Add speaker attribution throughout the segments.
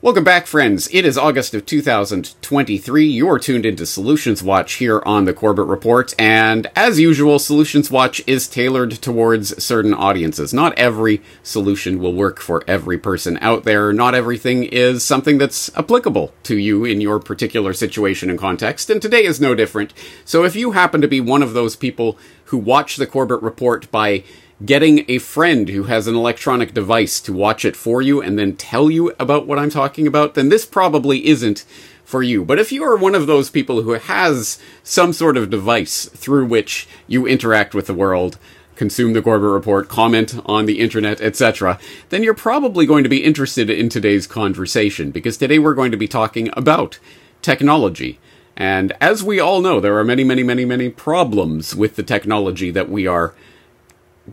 Speaker 1: Welcome back, friends. It is August of 2023. You're tuned into Solutions Watch here on the Corbett Report, and as usual, Solutions Watch is tailored towards certain audiences. Not every solution will work for every person out there. Not everything is something that's applicable to you in your particular situation and context, and today is no different. So if you happen to be one of those people who watch the Corbett Report by getting a friend who has an electronic device to watch it for you and then tell you about what I'm talking about, then this probably isn't for you. But if you are one of those people who has some sort of device through which you interact with the world, consume the Corbett Report, comment on the internet, etc., then you're probably going to be interested in today's conversation because today we're going to be talking about technology. And as we all know, there are many, many, many, many problems with the technology that we are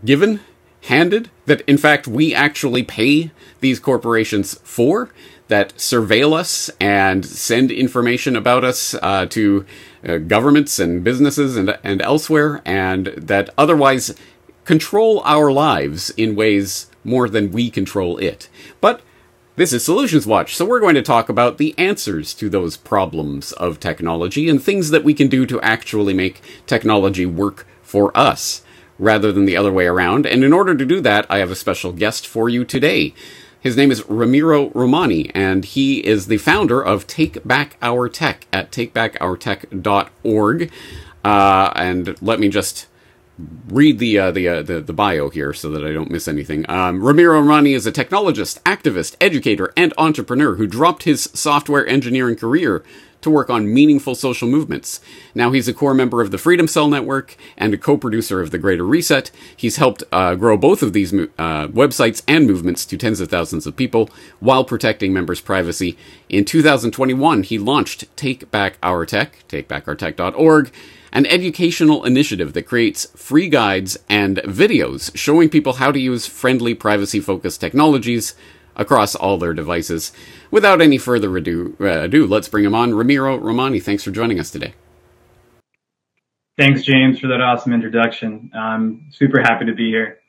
Speaker 1: given, handed, that in fact we actually pay these corporations for, that surveil us and send information about us uh, to uh, governments and businesses and, and elsewhere, and that otherwise control our lives in ways more than we control it. But this is Solutions Watch, so we're going to talk about the answers to those problems of technology and things that we can do to actually make technology work for us rather than the other way around. And in order to do that, I have a special guest for you today. His name is Ramiro Romani, and he is the founder of Take Back Our Tech at takebackourtech.org. Uh, and let me just read the, uh, the, uh, the, the bio here so that I don't miss anything. Um, Ramiro Romani is a technologist, activist, educator, and entrepreneur who dropped his software engineering career to work on meaningful social movements. Now he's a core member of the Freedom Cell Network and a co-producer of the Greater Reset. He's helped uh, grow both of these uh, websites and movements to tens of thousands of people while protecting members' privacy. In 2021, he launched Take Back Our Tech, takebackourtech.org, an educational initiative that creates free guides and videos showing people how to use friendly, privacy focused technologies across all their devices. Without any further ado, uh, ado, let's bring him on. Ramiro Romani, thanks for joining us today.
Speaker 2: Thanks, James, for that awesome introduction. I'm super happy to be here.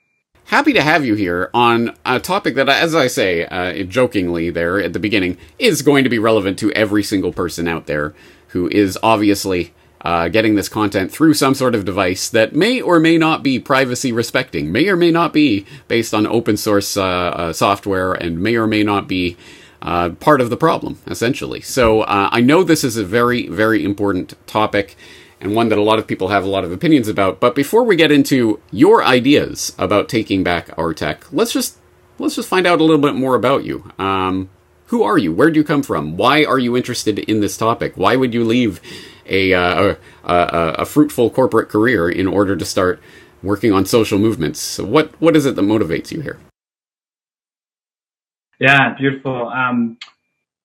Speaker 1: Happy to have you here on a topic that, as I say uh, jokingly there at the beginning, is going to be relevant to every single person out there who is obviously uh, getting this content through some sort of device that may or may not be privacy respecting, may or may not be based on open source uh, uh, software, and may or may not be uh, part of the problem, essentially. So uh, I know this is a very, very important topic and one that a lot of people have a lot of opinions about. But before we get into your ideas about taking back our tech, let's just let's just find out a little bit more about you. Um, who are you? Where do you come from? Why are you interested in this topic? Why would you leave a, uh, a, a, fruitful corporate career in order to start working on social movements. So what what is it that motivates you here?
Speaker 2: Yeah, beautiful. Um,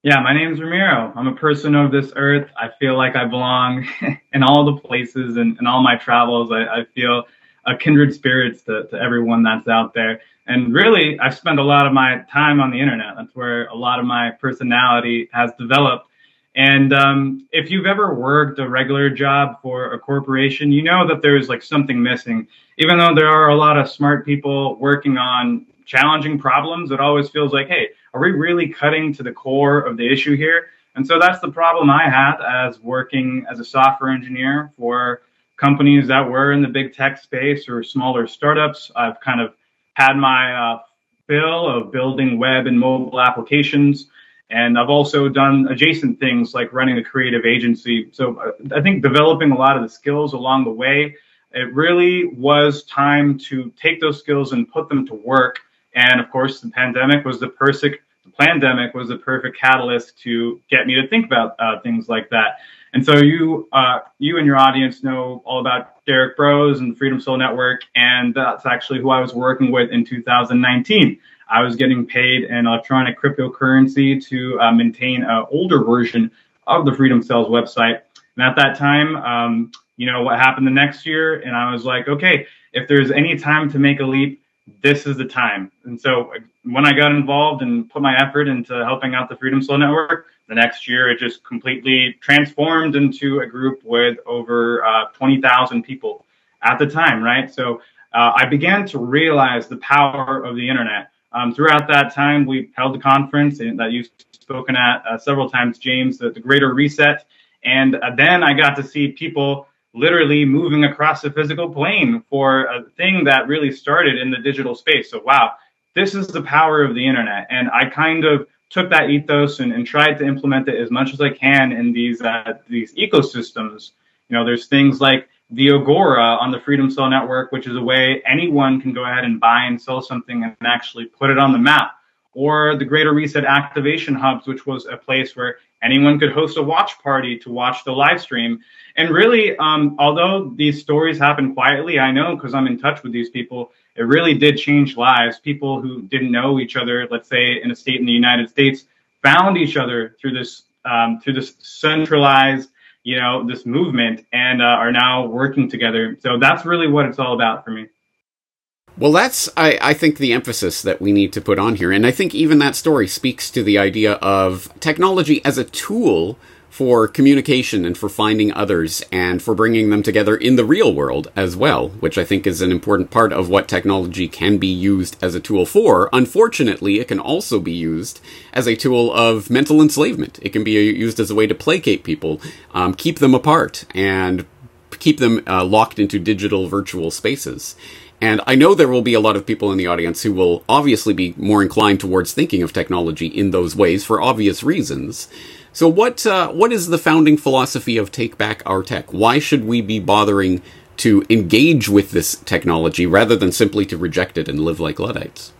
Speaker 2: yeah, my name is Ramiro. I'm a person of this earth. I feel like I belong in all the places and all my travels. I, I feel a kindred spirits to, to everyone that's out there. And really, I've spent a lot of my time on the internet. That's where a lot of my personality has developed. And um, if you've ever worked a regular job for a corporation, you know that there's like something missing. Even though there are a lot of smart people working on challenging problems, it always feels like, hey, are we really cutting to the core of the issue here? And so that's the problem I had as working as a software engineer for companies that were in the big tech space or smaller startups. I've kind of had my uh, fill of building web and mobile applications and I've also done adjacent things like running a creative agency. So uh, I think developing a lot of the skills along the way, it really was time to take those skills and put them to work. And of course, the pandemic was the perfect, the pandemic was the perfect catalyst to get me to think about uh, things like that. And so you, uh, you and your audience know all about Derrick Broze and Freedom Cell Network, and that's actually who I was working with in 2019. I was getting paid in electronic cryptocurrency to uh, maintain an older version of the Freedom Cells website. And at that time, um, you know, what happened the next year? And I was like, okay, if there's any time to make a leap, this is the time. And so when I got involved and put my effort into helping out the Freedom Cell Network, the next year it just completely transformed into a group with over uh, 20,000 people at the time, right? So uh, I began to realize the power of the internet Um, throughout that time, we held a conference that you've spoken at uh, several times, James, the, the Greater Reset. And uh, then I got to see people literally moving across the physical plane for a thing that really started in the digital space. So, wow, this is the power of the internet. And I kind of took that ethos and, and tried to implement it as much as I can in these uh, these ecosystems. You know, there's things like the Agora on the Freedom Cell Network, which is a way anyone can go ahead and buy and sell something and actually put it on the map. Or the Greater Reset Activation Hubs, which was a place where anyone could host a watch party to watch the live stream. And really, um, although these stories happen quietly, I know because I'm in touch with these people, it really did change lives. People who didn't know each other, let's say in a state in the United States, found each other through this um, through this centralized, you know, this movement, and uh, are now working together. So that's really what it's all about for me.
Speaker 1: Well, that's, I, I think, the emphasis that we need to put on here. And I think even that story speaks to the idea of technology as a tool for communication and for finding others and for bringing them together in the real world as well, which I think is an important part of what technology can be used as a tool for. Unfortunately, it can also be used as a tool of mental enslavement. It can be used as a way to placate people, um, keep them apart, and keep them uh, locked into digital virtual spaces. And I know there will be a lot of people in the audience who will obviously be more inclined towards thinking of technology in those ways for obvious reasons. So, what uh, what is the founding philosophy of Take Back Our Tech? Why should we be bothering to engage with this technology rather than simply to reject it and live like Luddites?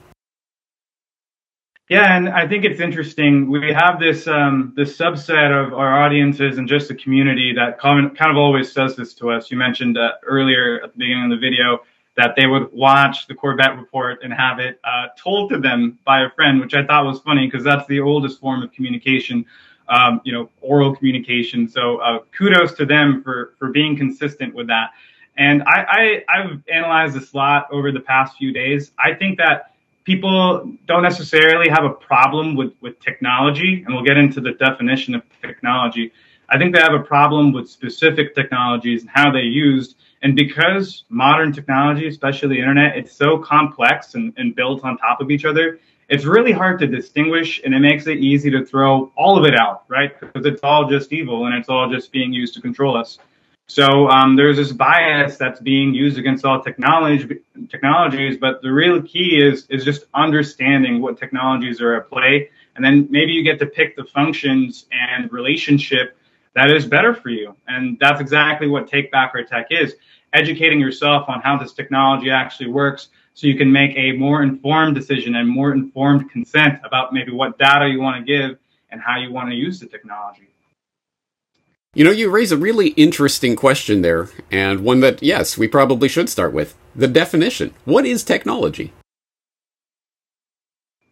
Speaker 2: Yeah, and I think it's interesting. We have this um, this subset of our audiences and just the community that kind of always says this to us. You mentioned uh, earlier at the beginning of the video that they would watch the Corbett report and have it uh, told to them by a friend, which I thought was funny because that's the oldest form of communication um, you know, oral communication. So uh, kudos to them for for being consistent with that. And I, I I've analyzed this a lot over the past few days. I think that people don't necessarily have a problem with with technology, and we'll get into the definition of technology. I think they have a problem with specific technologies and how they're used. And because modern technology, especially the internet, it's so complex and, and built on top of each other, it's really hard to distinguish and it makes it easy to throw all of it out, right? Because it's all just evil and it's all just being used to control us. So um, there's this bias that's being used against all technology technologies, but the real key is is just understanding what technologies are at play, and then maybe you get to pick the functions and relationship that is better for you, and that's exactly what Take Back Our Tech is: educating yourself on how this technology actually works, so you can make a more informed decision and more informed consent about maybe what data you want to give and how you want to use the technology.
Speaker 1: You know, you raise a really interesting question there, and one that, yes, we probably should start with. The definition. What is technology?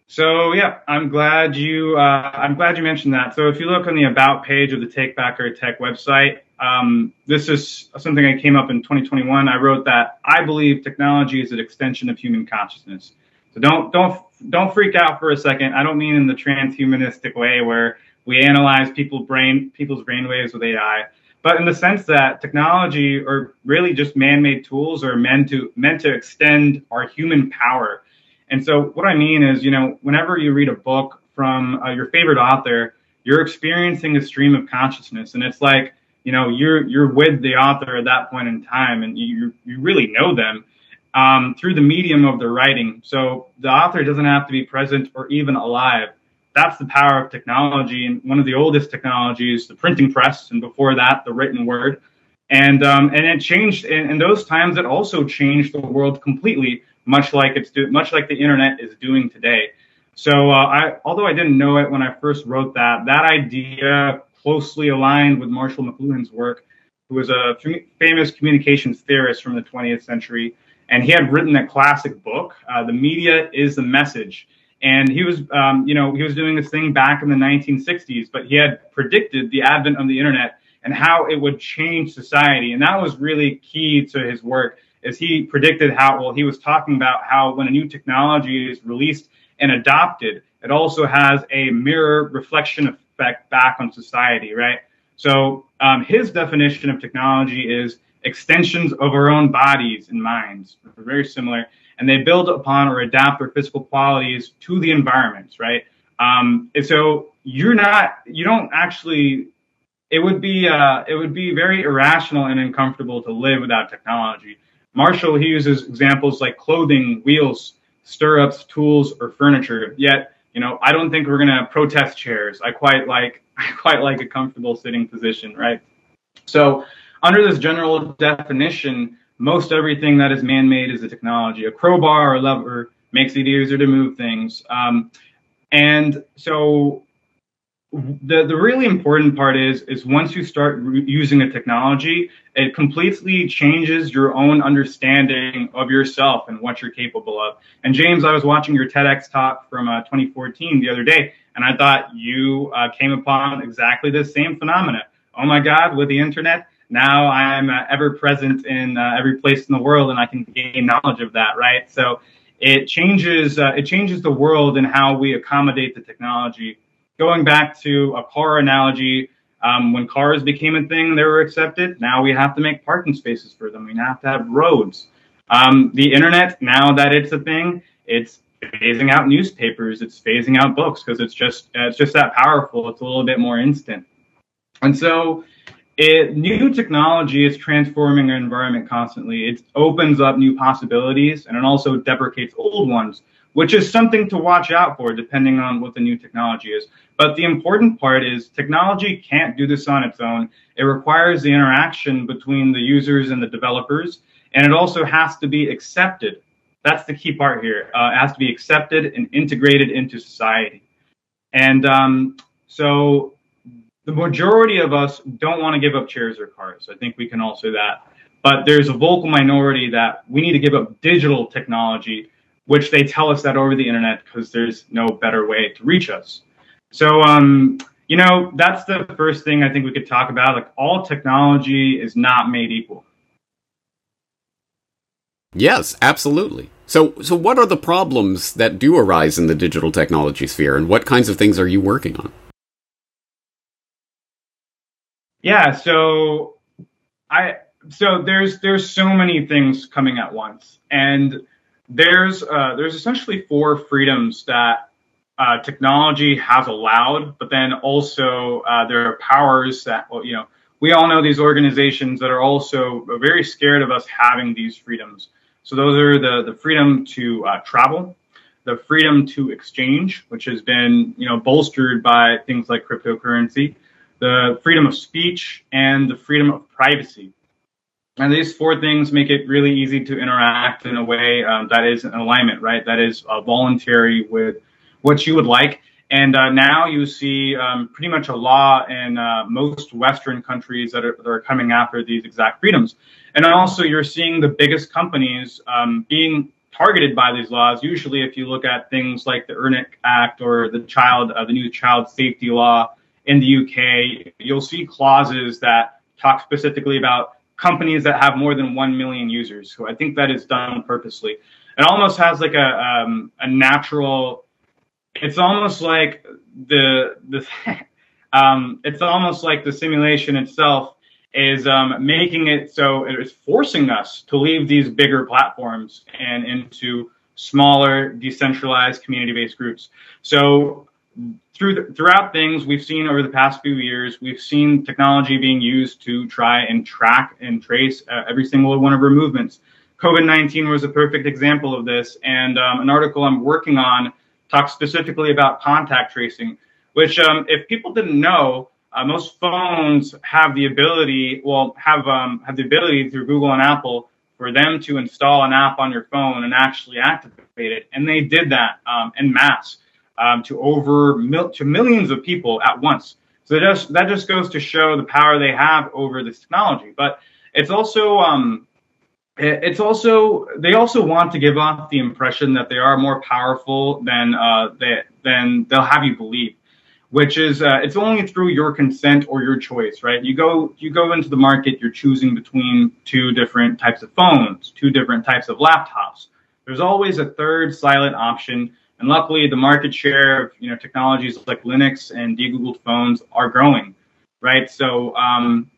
Speaker 2: So yeah, I'm glad you uh, I'm glad you mentioned that. So if you look on the about page of the Take Back Our Tech website, um, this is something that came up in 2021. I wrote that I believe technology is an extension of human consciousness. So don't don't don't freak out for a second. I don't mean in the transhumanistic way where we analyze people brain people's brainwaves with AI, but in the sense that technology or really just man-made tools are meant to meant to extend our human power. And so what I mean is, you know, whenever you read a book from uh, your favorite author, you're experiencing a stream of consciousness, and it's like you know you're you're with the author at that point in time and you you really know them um, through the medium of their writing. So the author doesn't have to be present or even alive. That's the power of technology and one of the oldest technologies the printing press and before that the written word. And um, and it changed in, in, those times it also changed the world completely much like it's do, much like the internet is doing today. So uh, I although I didn't know it when I first wrote that that idea closely aligned with Marshall McLuhan's work, who was a famous communications theorist from the 20th century. And he had written a classic book, uh, The Media is the Message. And he was, um, you know, he was doing this thing back in the 1960s, but he had predicted the advent of the internet and how it would change society. And that was really key to his work, as he predicted how, well, he was talking about how when a new technology is released and adopted, it also has a mirror reflection of effect back on society, right? So um, his definition of technology is extensions of our own bodies and minds. Very similar. and they build upon or adapt their physical qualities to the environment, right? Um, and so you're not, you don't actually. It would be uh, it would be very irrational and uncomfortable to live without technology. Marshall he uses examples like clothing, wheels, stirrups, tools, or furniture. Yet, you know, I don't think we're gonna protest chairs. I quite like I quite like a comfortable sitting position, right? So, under this general definition, most everything that is man-made is a technology. A crowbar or a lever makes it easier to move things. Um, and so the the really important part is is once you start re- using a technology, it completely changes your own understanding of yourself and what you're capable of. And James, I was watching your TEDx talk from uh, 2014 the other day, and I thought you uh, came upon exactly the same phenomena. Oh my God, with the internet, now I'm uh, ever present in uh, every place in the world, and I can gain knowledge of that, right? So it changes uh, it changes the world and how we accommodate the technology going back to a car analogy, um, when cars became a thing, they were accepted. Now we have to make parking spaces for them. We have to have roads. Um, the internet, now that it's a thing, it's phasing out newspapers. It's phasing out books because it's just it's just that powerful. It's a little bit more instant. And so, it, new technology is transforming our environment constantly. It opens up new possibilities and it also deprecates old ones which is something to watch out for depending on what the new technology is. But the important part is technology can't do this on its own. It requires the interaction between the users and the developers, and it also has to be accepted. That's the key part here. Uh, it has to be accepted and integrated into society. And um, so the majority of us don't want to give up chairs or cars. I think we can all say that. But there's a vocal minority that we need to give up digital technology which they tell us that over the internet because there's no better way to reach us. So, um, you know, that's the first thing I think we could talk about. Like, all technology is not made equal.
Speaker 1: Yes, absolutely. So, so what are the problems that do arise in the digital technology sphere, and what kinds of things are you working on?
Speaker 2: Yeah, so I so there's there's so many things coming at once, and there's uh, there's essentially four freedoms that uh, technology has allowed, but then also uh, there are powers that well, you know we all know these organizations that are also very scared of us having these freedoms. So those are the the freedom to uh, travel, the freedom to exchange, which has been you know bolstered by things like cryptocurrency, the freedom of speech, and the freedom of privacy. And these four things make it really easy to interact in a way um, that is in alignment, right? That is uh, voluntary with what you would like. And uh, now you see um, pretty much a law in uh, most Western countries that are, that are, coming after these exact freedoms. And also, you're seeing the biggest companies um, being targeted by these laws. Usually, if you look at things like the EARN IT Act or the child, uh, the new child safety law in the UK, you'll see clauses that talk specifically about companies that have more than 1 million users. So I think that is done purposely. It almost has like a, um, a natural, it's almost like the, the, um, it's almost like the simulation itself is um, making it so it is forcing us to leave these bigger platforms and into smaller, decentralized, community-based groups. So through the, throughout things we've seen over the past few years, we've seen technology being used to try and track and trace uh, every single one of our movements. COVID 19 was a perfect example of this, and um, an article I'm working on talks specifically about contact tracing, which, um, if people didn't know, uh, most phones have the ability, well, have um, have the ability through Google and Apple for them to install an app on your phone and actually activate it, and they did that um, en masse um, to over mil- to millions of people at once. So that just that just goes to show the power they have over this technology. But it's also um, it's also they also want to give off the impression that they are more powerful than uh, they, than they'll have you believe which is uh, it's only through your consent or your choice right you go you go into the market you're choosing between two different types of phones two different types of laptops there's always a third silent option and luckily, the market share of you know technologies like Linux and de-googled phones are growing, right? So um,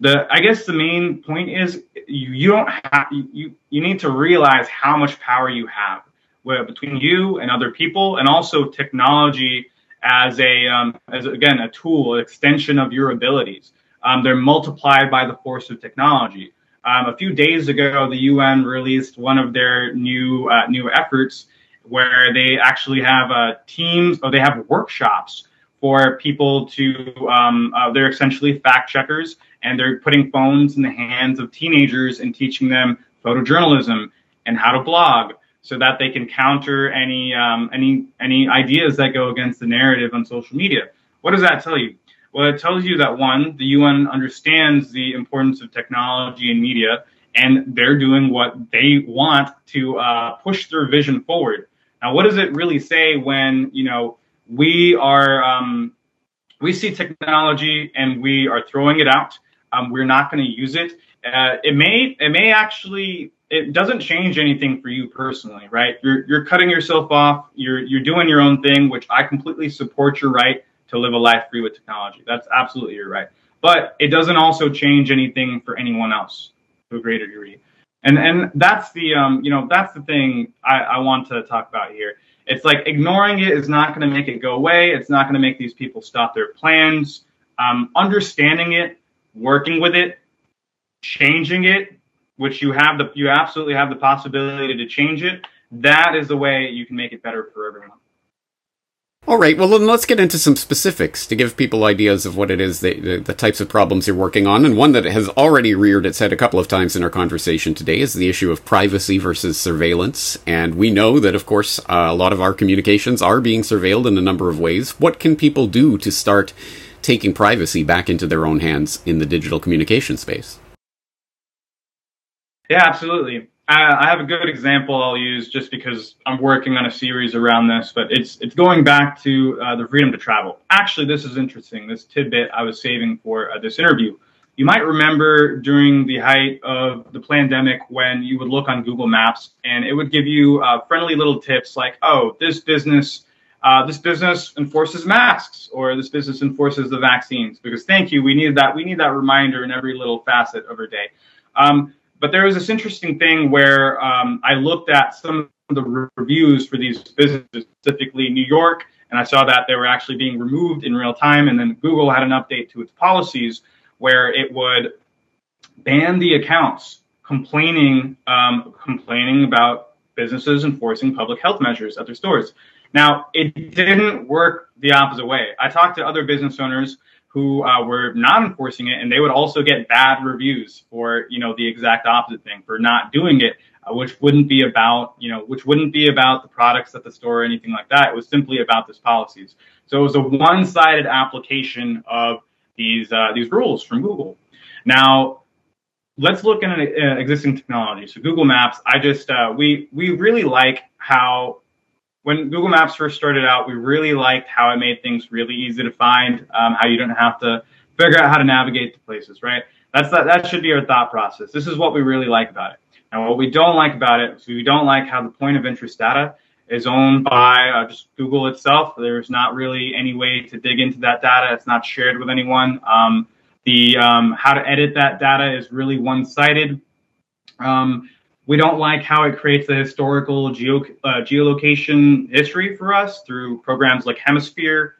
Speaker 2: the I guess the main point is you, you don't have you you need to realize how much power you have where, between you and other people, and also technology as a um, as again a tool, an extension of your abilities. Um, they're multiplied by the force of technology. Um, a few days ago, the UN released one of their new uh, new efforts where they actually have uh, teams or they have workshops for people to um, uh, they're essentially fact checkers and they're putting phones in the hands of teenagers and teaching them photojournalism and how to blog so that they can counter any um, any any ideas that go against the narrative on social media. What does that tell you? Well, it tells you that one, the UN understands the importance of technology and media, and they're doing what they want to uh, push their vision forward. Now, what does it really say when you know we are um, we see technology and we are throwing it out? Um, we're not going to use it. Uh, it may it may actually it doesn't change anything for you personally, right? You're you're cutting yourself off. You're you're doing your own thing, which I completely support your right to live a life free with technology. That's absolutely your right. But it doesn't also change anything for anyone else to a greater degree. And and that's the um you know that's the thing I, I want to talk about here. It's like ignoring it is not going to make it go away. It's not going to make these people stop their plans. Um, understanding it, working with it, changing it, which you have the you absolutely have the possibility to change it. That is the way you can make it better for everyone.
Speaker 1: All right, well, then let's get into some specifics to give people ideas of what it is, the, the, the, types of problems you're working on. And one that has already reared its head a couple of times in our conversation today is the issue of privacy versus surveillance. And we know that, of course, uh, a lot of our communications are being surveilled in a number of ways. What can people do to start taking privacy back into their own hands in the digital communication space?
Speaker 2: Yeah, absolutely. I have a good example I'll use just because I'm working on a series around this, but it's it's going back to uh, the freedom to travel. Actually, this is interesting. This tidbit I was saving for uh, this interview. You might remember during the height of the pandemic when you would look on Google Maps and it would give you uh, friendly little tips like, "Oh, this business." Uh, this business enforces masks, or this business enforces the vaccines. Because thank you, we need that. We need that reminder in every little facet of our day. Um, but there was this interesting thing where um, I looked at some of the reviews for these businesses, specifically New York, and I saw that they were actually being removed in real time. And then Google had an update to its policies where it would ban the accounts complaining um, complaining about businesses enforcing public health measures at their stores. Now, it didn't work the opposite way. I talked to other business owners who uh, were not enforcing it, and they would also get bad reviews for you know the exact opposite thing for not doing it, uh, which wouldn't be about you know which wouldn't be about the products at the store or anything like that. It was simply about this policies. So it was a one-sided application of these uh, these rules from Google. Now let's look at an uh, existing technology. So Google Maps, I just uh, we we really like how when Google Maps first started out, we really liked how it made things really easy to find, um, how you didn't have to figure out how to navigate to places, right? That's that, that should be our thought process. This is what we really like about it. And what we don't like about it is we don't like how the point of interest data is owned by uh, just Google itself. There's not really any way to dig into that data. It's not shared with anyone. Um, the um, how to edit that data is really one-sided. Um, we don't like how it creates a historical geo, uh, geolocation history for us through programs like Hemisphere,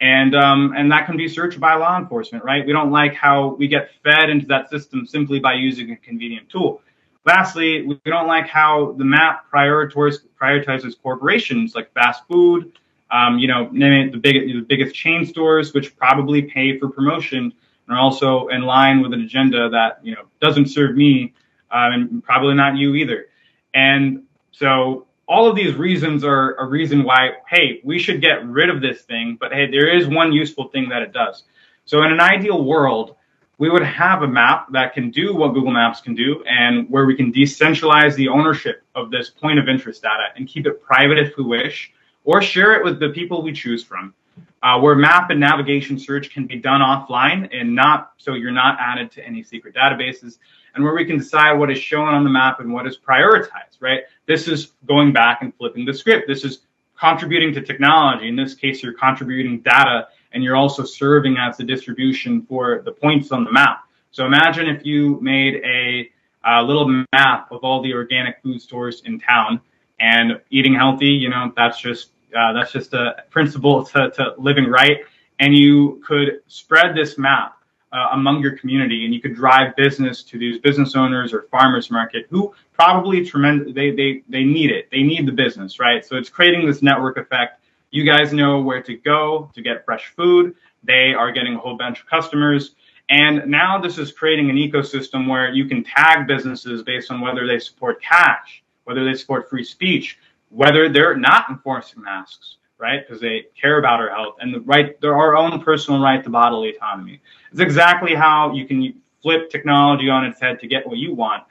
Speaker 2: and um, and that can be searched by law enforcement, right? We don't like how we get fed into that system simply by using a convenient tool. Lastly, we don't like how the map prioritizes, prioritizes corporations like fast food, um, you know, the, big, the biggest chain stores, which probably pay for promotion and are also in line with an agenda that you know doesn't serve me um, and probably not you either. And so all of these reasons are a reason why, hey, we should get rid of this thing. But hey, there is one useful thing that it does. So in an ideal world, we would have a map that can do what Google Maps can do and where we can decentralize the ownership of this point of interest data and keep it private if we wish, or share it with the people we choose from. Uh, where map and navigation search can be done offline and not so you're not added to any secret databases and where we can decide what is shown on the map and what is prioritized, right? This is going back and flipping the script. This is contributing to technology. In this case, you're contributing data and you're also serving as the distribution for the points on the map. So imagine if you made a, a little map of all the organic food stores in town and eating healthy, you know, that's just uh, that's just a principle to, to living right. And you could spread this map uh, among your community and you could drive business to these business owners or farmers market who probably tremendous they, they they need it. They need the business right? So it's creating this network effect. You guys know where to go to get fresh food. They are getting a whole bunch of customers. And now this is creating an ecosystem where you can tag businesses based on whether they support cash whether they support free speech whether they're not enforcing masks right? Because they care about our health and the right, their our own personal right to bodily autonomy. It's exactly how you can flip technology on its head to get what you want.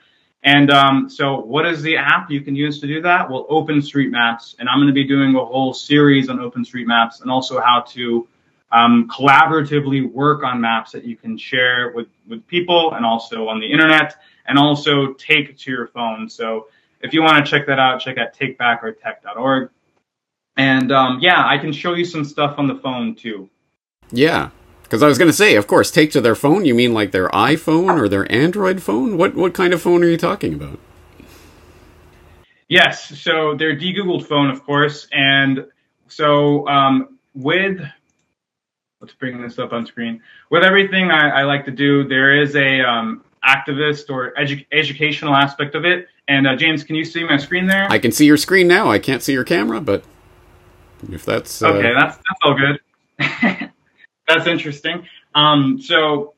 Speaker 2: And um, so, what is the app you can use to do that? Well, OpenStreetMaps, and I'm going to be doing a whole series on OpenStreetMaps and also how to um, collaboratively work on maps that you can share with with people and also on the internet, and also take to your phone. So, if you want to check that out, check out takebackourtech.org. And um, yeah, I can show you some stuff on the phone too.
Speaker 1: Yeah, because I was going to say, of course, take to their phone. You mean like their iPhone or their Android phone? What what kind of phone are you talking about?
Speaker 2: Yes, so their de-googled phone, of course, and so um, with let's bring this up on screen. With everything I, I like to do, there is a um, activist or edu- educational aspect of it. And uh, James, can you see my screen there?
Speaker 1: I can see your screen now. I can't see your camera, but if that's
Speaker 2: uh... okay, that's that's all good. that's interesting. Um, so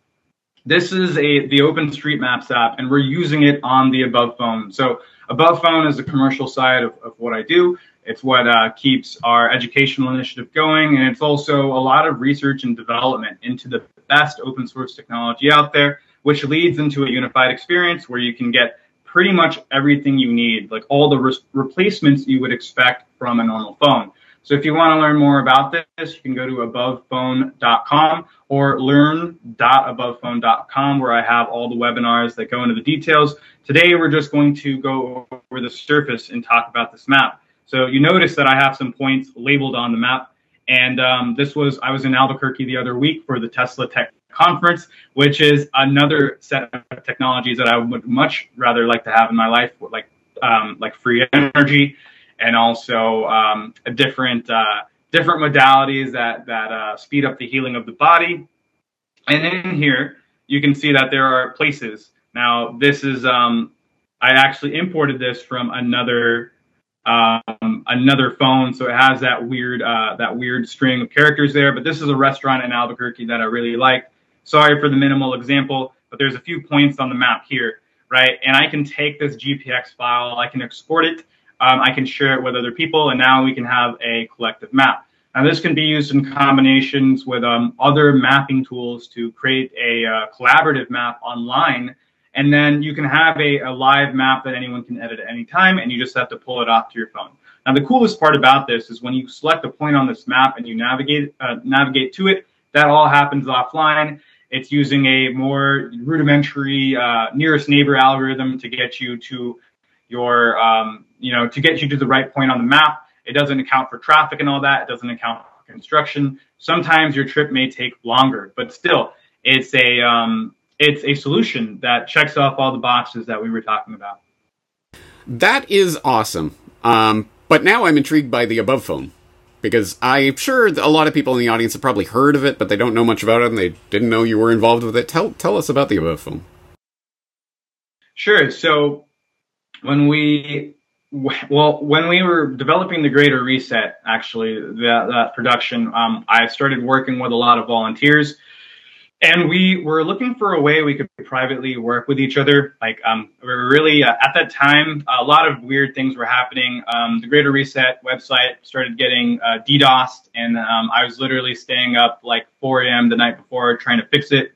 Speaker 2: this is a the OpenStreetMaps app, and we're using it on the Above phone. So Above phone is the commercial side of, of what I do. It's what uh, keeps our educational initiative going, and it's also a lot of research and development into the best open source technology out there, which leads into a unified experience where you can get pretty much everything you need, like all the re- replacements you would expect from a normal phone. So if you want to learn more about this, you can go to abovephone.com or learn.abovephone.com where I have all the webinars that go into the details. Today, we're just going to go over the surface and talk about this map. So you notice that I have some points labeled on the map. And um, this was, I was in Albuquerque the other week for the Tesla Tech Conference, which is another set of technologies that I would much rather like to have in my life, like um, like free energy, and also um, different uh, different modalities that that uh, speed up the healing of the body. And in here, you can see that there are places. Now, this is um, I actually imported this from another um, another phone, so it has that weird uh, that weird string of characters there. But this is a restaurant in Albuquerque that I really like. Sorry for the minimal example, but there's a few points on the map here, right? And I can take this GPX file, I can export it um, I can share it with other people, and now we can have a collective map. Now, this can be used in combinations with um, other mapping tools to create a uh, collaborative map online. And then you can have a, a, live map that anyone can edit at any time, and you just have to pull it off to your phone. Now, the coolest part about this is when you select a point on this map and you navigate uh, navigate to it, that all happens offline. It's using a more rudimentary uh, nearest neighbor algorithm to get you to your um, you know, to get you to the right point on the map. It doesn't account for traffic and all that. It doesn't account for construction. Sometimes your trip may take longer, but still, it's a um, it's a solution that checks off all the boxes that we were talking about.
Speaker 1: That is awesome. Um, but now I'm intrigued by the above phone because I'm sure a lot of people in the audience have probably heard of it, but they don't know much about it and they didn't know you were involved with it. Tell tell us about the above phone.
Speaker 2: Sure. So when we well, when we were developing the Greater Reset, actually, that, that production, um, I started working with a lot of volunteers. And we were looking for a way we could privately work with each other. Like, um, we were really, uh, at that time, a lot of weird things were happening. Um, the Greater Reset website started getting uh, DDoSed, and um, I was literally staying up like 4 a.m. the night before trying to fix it.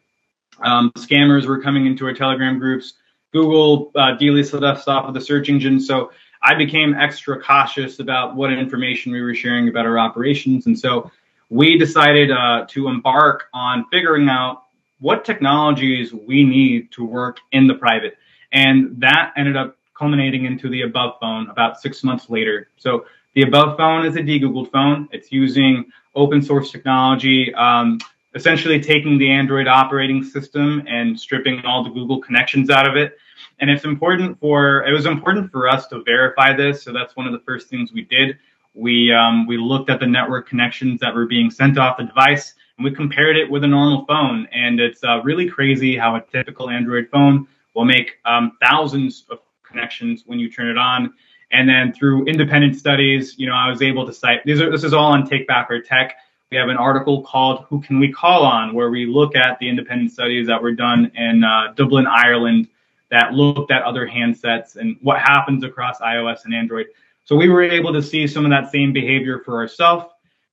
Speaker 2: Um, scammers were coming into our Telegram groups. Google uh, delisted us off of the search engine. So I became extra cautious about what information we were sharing about our operations. And so we decided uh, to embark on figuring out what technologies we need to work in the private. And that ended up culminating into the above phone about six months later. So the above phone is a de-Googled phone. It's using open source technology. Um, essentially taking the Android operating system and stripping all the Google connections out of it. And it's important for it was important for us to verify this. So that's one of the first things we did. We um, we looked at the network connections that were being sent off the device and we compared it with a normal phone. And it's uh, really crazy how a typical Android phone will make um, thousands of connections when you turn it on. And then through independent studies, you know, I was able to cite these are this is all on Take Back Our Tech. We have an article called "Who Can We Call On," where we look at the independent studies that were done in uh, Dublin, Ireland, that looked at other handsets and what happens across iOS and Android. So we were able to see some of that same behavior for ourselves.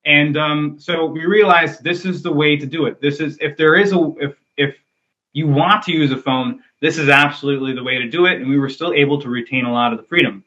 Speaker 2: And um, so we realized this is the way to do it. This is if there is a if if you want to use a phone, this is absolutely the way to do it. And we were still able to retain a lot of the freedom.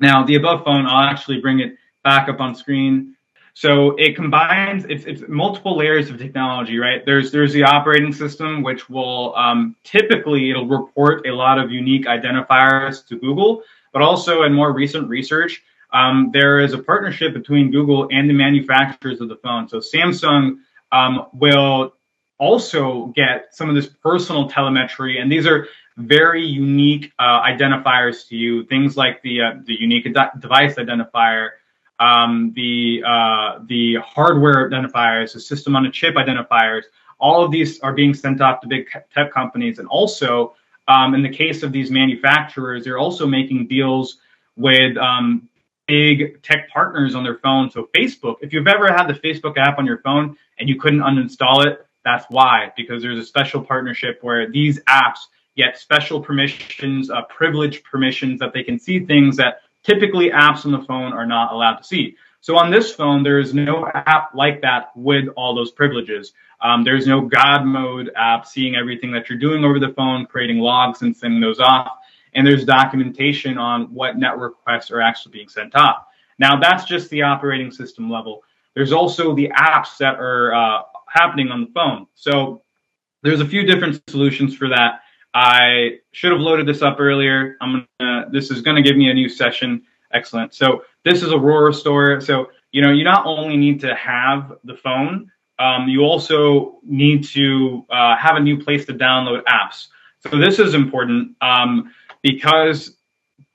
Speaker 2: Now, the above phone, I'll actually bring it back up on screen. So it combines it's, it's multiple layers of technology, right? There's there's the operating system, which will um, typically it'll report a lot of unique identifiers to Google, but also in more recent research, um, there is a partnership between Google and the manufacturers of the phone. So Samsung um, will also get some of this personal telemetry, and these are very unique uh, identifiers to you. Things like the uh, the unique device identifier, um, the uh, the hardware identifiers, the system on a chip identifiers. All of these are being sent off to big tech companies, and also um, in the case of these manufacturers, they're also making deals with um, big tech partners on their phone. So Facebook, if you've ever had the Facebook app on your phone and you couldn't uninstall it, that's why, because there's a special partnership where these apps get special permissions, uh, privileged permissions that they can see things that typically apps on the phone are not allowed to see. So on this phone, there is no app like that with all those privileges. Um, there's no God mode app seeing everything that you're doing over the phone, creating logs and sending those off. And there's documentation on what network requests are actually being sent off. Now, that's just the operating system level. There's also the apps that are uh, happening on the phone. So there's a few different solutions for that. I should have loaded this up earlier. I'm gonna, this is going to give me a new session. Excellent. So this is Aurora Store. So, you know, you not only need to have the phone, um, you also need to uh, have a new place to download apps. So this is important um, because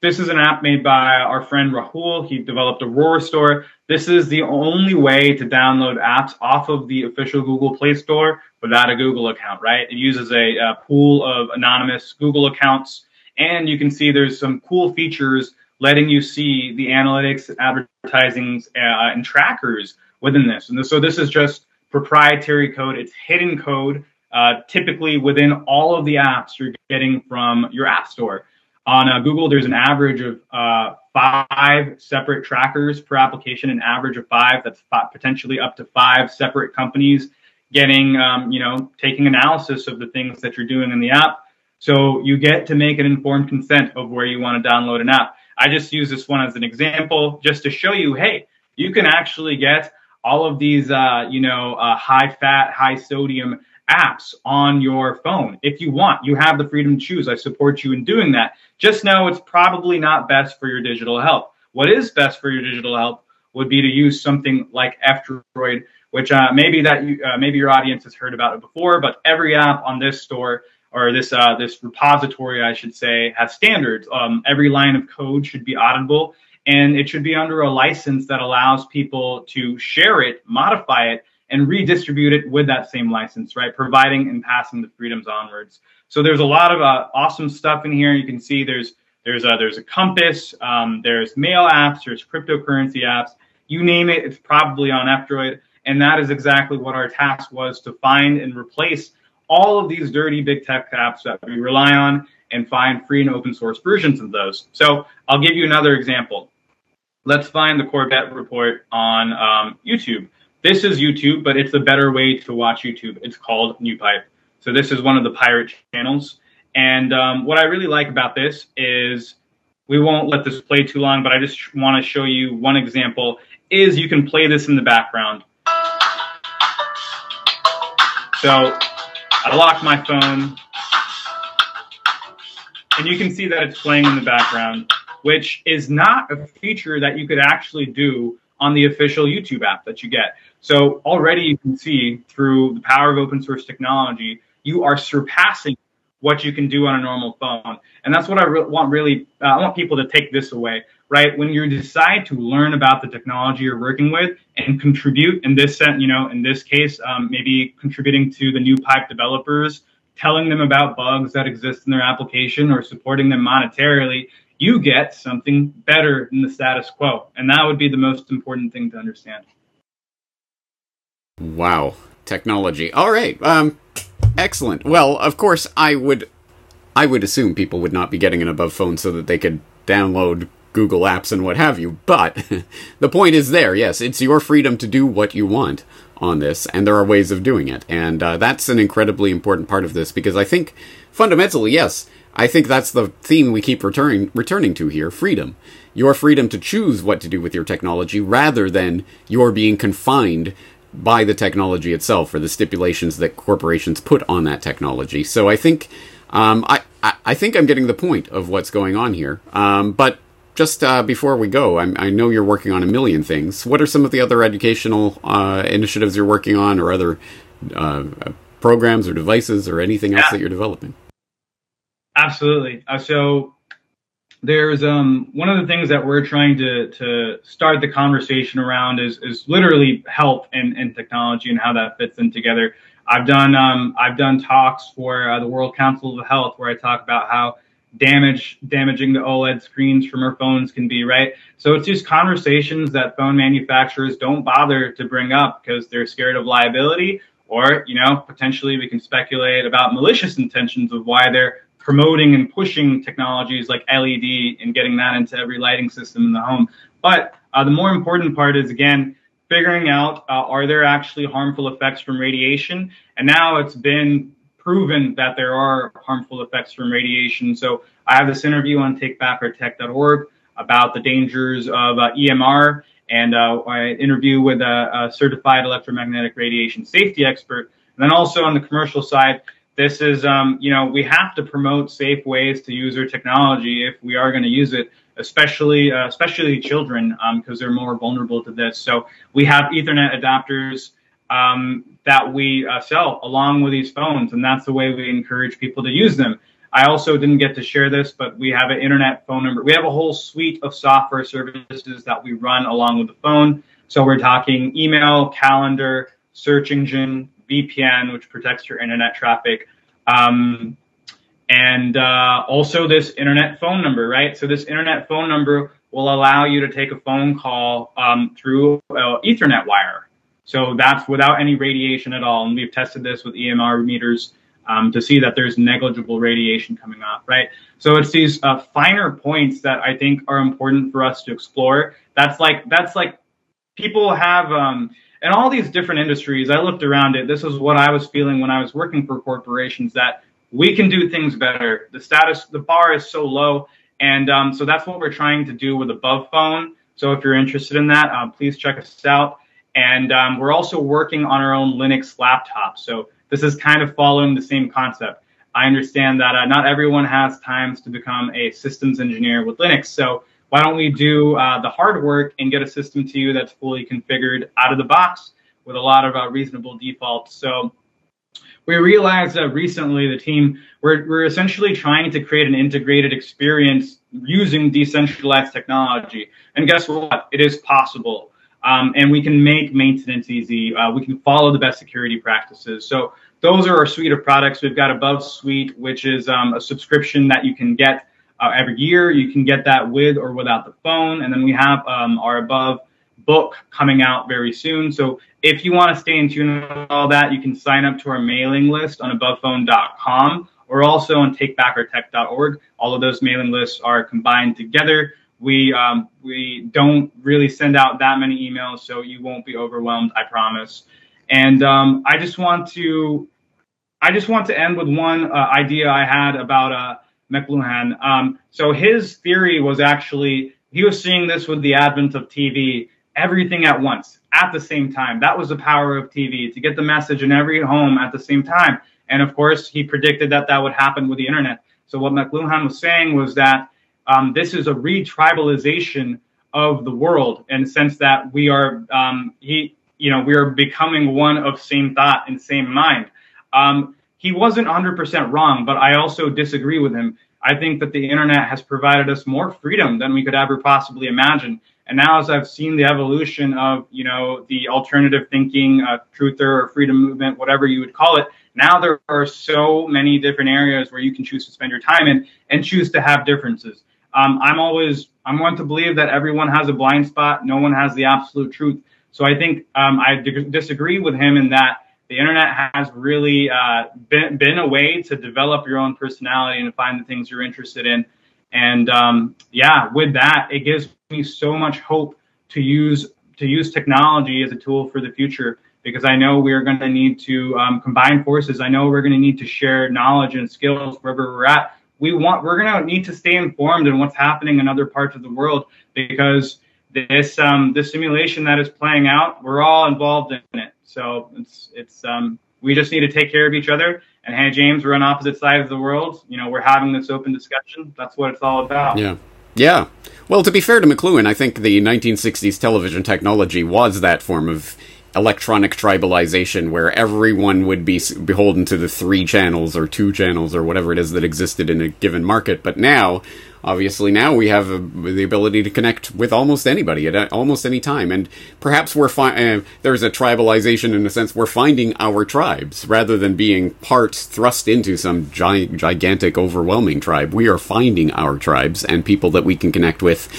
Speaker 2: this is an app made by our friend Rahul. He developed Aurora Store. This is the only way to download apps off of the official Google Play Store without a Google account, right? It uses a, a pool of anonymous Google accounts. And you can see there's some cool features letting you see the analytics, advertisings, uh, and trackers within this. And so this is just proprietary code. It's hidden code, uh, typically within all of the apps you're getting from your app store. On uh, Google, there's an average of uh, five separate trackers per application, an average of five. That's potentially up to five separate companies getting, um, you know, taking analysis of the things that you're doing in the app. So you get to make an informed consent of where you want to download an app. I just use this one as an example just to show you, hey, you can actually get all of these, uh, you know, uh, high fat, high sodium apps on your phone if you want. You have the freedom to choose. I support you in doing that. Just know it's probably not best for your digital health. What is best for your digital health would be to use something like F-Droid, which uh, maybe that you, uh, maybe your audience has heard about it before. But every app on this store or this uh, this repository, I should say, has standards. Um, every line of code should be auditable, and it should be under a license that allows people to share it, modify it, and redistribute it with that same license, right? Providing and passing the freedoms onwards. So there's a lot of uh, awesome stuff in here. You can see there's there's a, there's a compass, um, there's mail apps, there's cryptocurrency apps. You name it, it's probably on F-Droid. And that is exactly what our task was to find and replace all of these dirty big tech apps that we rely on and find free and open source versions of those. So I'll give you another example. Let's find the Corbett report on um, YouTube. This is YouTube, but it's a better way to watch YouTube. It's called NewPipe. So this is one of the pirate channels. And um, what I really like about this is we won't let this play too long, but I just want to show you one example is you can play this in the background. So I lock my phone and you can see that it's playing in the background, which is not a feature that you could actually do on the official YouTube app that you get. So already you can see through the power of open source technology, you are surpassing what you can do on a normal phone. And that's what I re- want really, uh, I want people to take this away, right? When you decide to learn about the technology you're working with and contribute in this sense, you know, in this case, um, maybe contributing to the NewPipe developers, telling them about bugs that exist in their application or supporting them monetarily, you get something better than the status quo. And that would be the most important thing to understand.
Speaker 1: Wow. Technology. All right. Um, Excellent. Well, of course, I would, I would assume people would not be getting an above phone so that they could download Google Apps and what have you. But the point is there. Yes, it's your freedom to do what you want on this, and there are ways of doing it, and uh, that's an incredibly important part of this because I think fundamentally, yes, I think that's the theme we keep returning returning to here: freedom. Your freedom to choose what to do with your technology, rather than your being confined by the technology itself or the stipulations that corporations put on that technology. So I think um, I, I think I'm getting the point of what's going on here. Um, but just uh, before we go, I'm, i know you're working on a million things. What are some of the other educational uh, initiatives you're working on, or other uh, programs or devices, or anything else that you're developing?
Speaker 2: Absolutely. Uh, so there's um, one of the things that we're trying to, to start the conversation around is, is literally health and, and technology and how that fits in together. I've done um, I've done talks for uh, the World Council of Health where I talk about how damage damaging the OLED screens from our phones can be right. So it's just conversations that phone manufacturers don't bother to bring up because they're scared of liability or you know potentially we can speculate about malicious intentions of why they're promoting and pushing technologies like LED and getting that into every lighting system in the home. But uh, the more important part is again figuring out uh, are there actually harmful effects from radiation? And now it's been proven that there are harmful effects from radiation. So I have this interview on takebackourtech.org about the dangers of uh, EMR, and uh, I interview with a, a certified electromagnetic radiation safety expert. And then also on the commercial side, this is, um, you know, we have to promote safe ways to use our technology if we are going to use it, especially, uh, especially children, because um, they're more vulnerable to this. So we have Ethernet adapters um, that we uh, sell along with these phones, and that's the way we encourage people to use them. I also didn't get to share this, but we have an internet phone number. We have a whole suite of software services that we run along with the phone. So we're talking email, calendar, search engine, VPN, which protects your internet traffic. Um, and uh, also this internet phone number, right? So this internet phone number will allow you to take a phone call um, through uh, Ethernet wire. So that's without any radiation at all. And we've tested this with EMR meters um, to see that there's negligible radiation coming off, right? So it's these uh, finer points that I think are important for us to explore. That's like that's like people have um, in all these different industries, I looked around it. This is what I was feeling when I was working for corporations that we can do things better. The status, the bar is so low. And um, so that's what we're trying to do with Above Phone. So if you're interested in that, um, please check us out. And um, we're also working on our own Linux laptop. So this is kind of following the same concept. I understand that uh, not everyone has times to become a systems engineer with Linux. So why don't we do uh, the hard work and get a system to you that's fully configured out of the box with a lot of uh, reasonable defaults? So we realized that recently the team we're, we're essentially trying to create an integrated experience using decentralized technology. And guess what? It is possible. Um, and we can make maintenance easy. Uh, we can follow the best security practices. So those are our suite of products. We've got Above Suite, which is um, a subscription that you can get uh, every year. You can get that with or without the phone. And then we have um, our above book coming out very soon. So if you want to stay in tune with all that, you can sign up to our mailing list on abovephone.com or also on takebackourtech.org. All of those mailing lists are combined together. We um, we don't really send out that many emails, so you won't be overwhelmed. I promise. And um, I just want to I just want to end with one uh, idea I had about uh, McLuhan. Um, so his theory was actually he was seeing this with the advent of TV, everything at once, at the same time. That was the power of TV to get the message in every home at the same time. And of course, he predicted that that would happen with the internet. So what McLuhan was saying was that um, this is a retribalization of the world in the sense that we are um, he you know, we are becoming one of same thought and same mind. Um, he wasn't 100% wrong, but I also disagree with him. I think that the internet has provided us more freedom than we could ever possibly imagine. And now, as I've seen the evolution of, you know, the alternative thinking, uh, truther or freedom movement, whatever you would call it, now there are so many different areas where you can choose to spend your time in and choose to have differences. Um, I'm always I'm one to believe that everyone has a blind spot. No one has the absolute truth. So I think um, I disagree with him in that the internet has really uh, been, been a way to develop your own personality and to find the things you're interested in. And um, yeah, with that, it gives me so much hope to use to use technology as a tool for the future because I know we're going to need to um, combine forces. I know we're going to need to share knowledge and skills wherever we're at. We want we're going to need to stay informed in what's happening in other parts of the world because this um, this simulation that is playing out, we're all involved in it. So it's it's um, we just need to take care of each other. And hey, James, we're on opposite sides of the world. You know, we're having this open discussion. That's what it's all about.
Speaker 1: Yeah. Yeah. Well, to be fair to McLuhan, I think the 1960s television technology was that form of electronic tribalization where everyone would be beholden to the three channels or two channels or whatever it is that existed in a given market. But now, obviously, now we have a, the ability to connect with almost anybody at almost any time. And perhaps we're fi- uh, there's a tribalization in a sense. We're finding our tribes rather than being parts thrust into some gi- gigantic, overwhelming tribe. We are finding our tribes and people that we can connect with,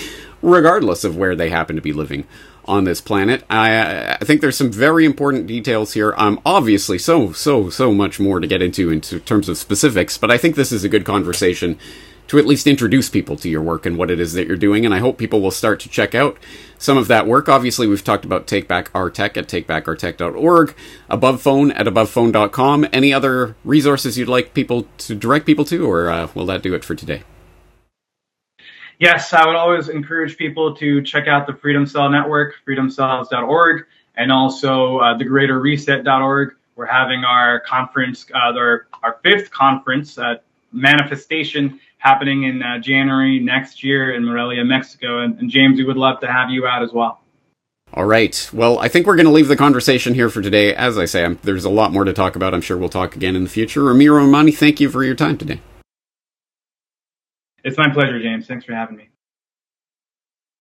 Speaker 1: regardless of where they happen to be living on this planet. I, I think there's some very important details here. Um, obviously, so so so much more to get into in terms of specifics, but I think this is a good conversation to at least introduce people to your work and what it is that you're doing. And I hope people will start to check out some of that work. Obviously, we've talked about Take Back Our Tech at takebackourtech.org, Above Phone at abovephone.com. Any other resources you'd like people to direct people to, or uh, will that do it for today?
Speaker 2: Yes, I would always encourage people to check out the Freedom Cell Network, freedomcells.org, and also uh, thegreaterreset.org. We're having our conference, uh, our, our fifth conference, uh, Manifestation, happening in uh, January next year in Morelia, Mexico. And, and James, we would love to have you out as well.
Speaker 1: All right. Well, I think we're going to leave the conversation here for today. As I say, I'm, there's a lot more to talk about. I'm sure we'll talk again in the future. Ramiro Romani, thank you for your time today.
Speaker 2: It's my pleasure, James. Thanks for having me.